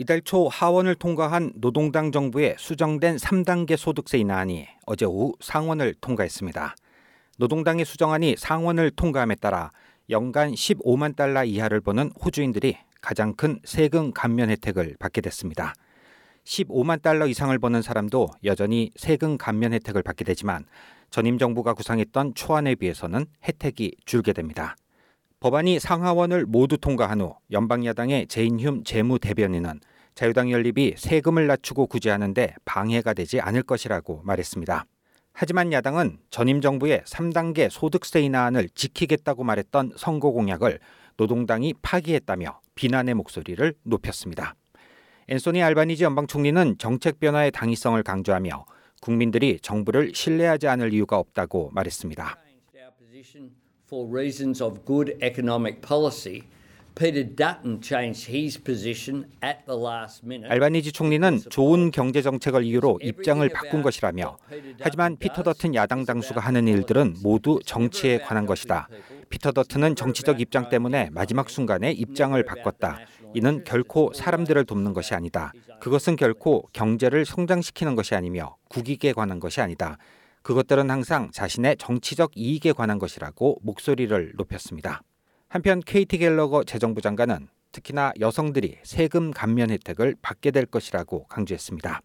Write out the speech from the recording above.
이달 초 하원을 통과한 노동당 정부의 수정된 3단계 소득세 인하안이 어제 오후 상원을 통과했습니다. 노동당의 수정안이 상원을 통과함에 따라 연간 15만 달러 이하를 버는 호주인들이 가장 큰 세금 감면 혜택을 받게 됐습니다. 15만 달러 이상을 버는 사람도 여전히 세금 감면 혜택을 받게 되지만 전임 정부가 구상했던 초안에 비해서는 혜택이 줄게 됩니다. 법안이 상하원을 모두 통과한 후 연방야당의 제인휴 재무대변인은 자유당 연립이 세금을 낮추고 구제하는데 방해가 되지 않을 것이라고 말했습니다. 하지만 야당은 전임 정부의 3단계 소득세 인하안을 지키겠다고 말했던 선거 공약을 노동당이 파기했다며 비난의 목소리를 높였습니다. 앤소니 알바니지 연방 총리는 정책 변화의 당위성을 강조하며 국민들이 정부를 신뢰하지 않을 이유가 없다고 말했습니다. For reasons of good economic policy. Peter Dutton changed his position at the last minute. 알바니지 총리는 좋은 경제 정책을 이유로 입장을 바꾼 것이라며 하지만 피터 더튼 야당 당수가 하는 일들은 모두 정치에 관한 것이다. 피터 더튼은 정치적 입장 때문에 마지막 순간에 입장을 바꿨다. 이는 결코 사람들을 돕는 것이 아니다. 그것은 결코 경제를 성장시키는 것이 아니며 국익에 관한 것이 아니다. 그것들은 항상 자신의 정치적 이익에 관한 것이라고 목소리를 높였습니다. 한편 케이티 갤러거 재정부 장관은 특히나 여성들이 세금 감면 혜택을 받게 될 것이라고 강조했습니다.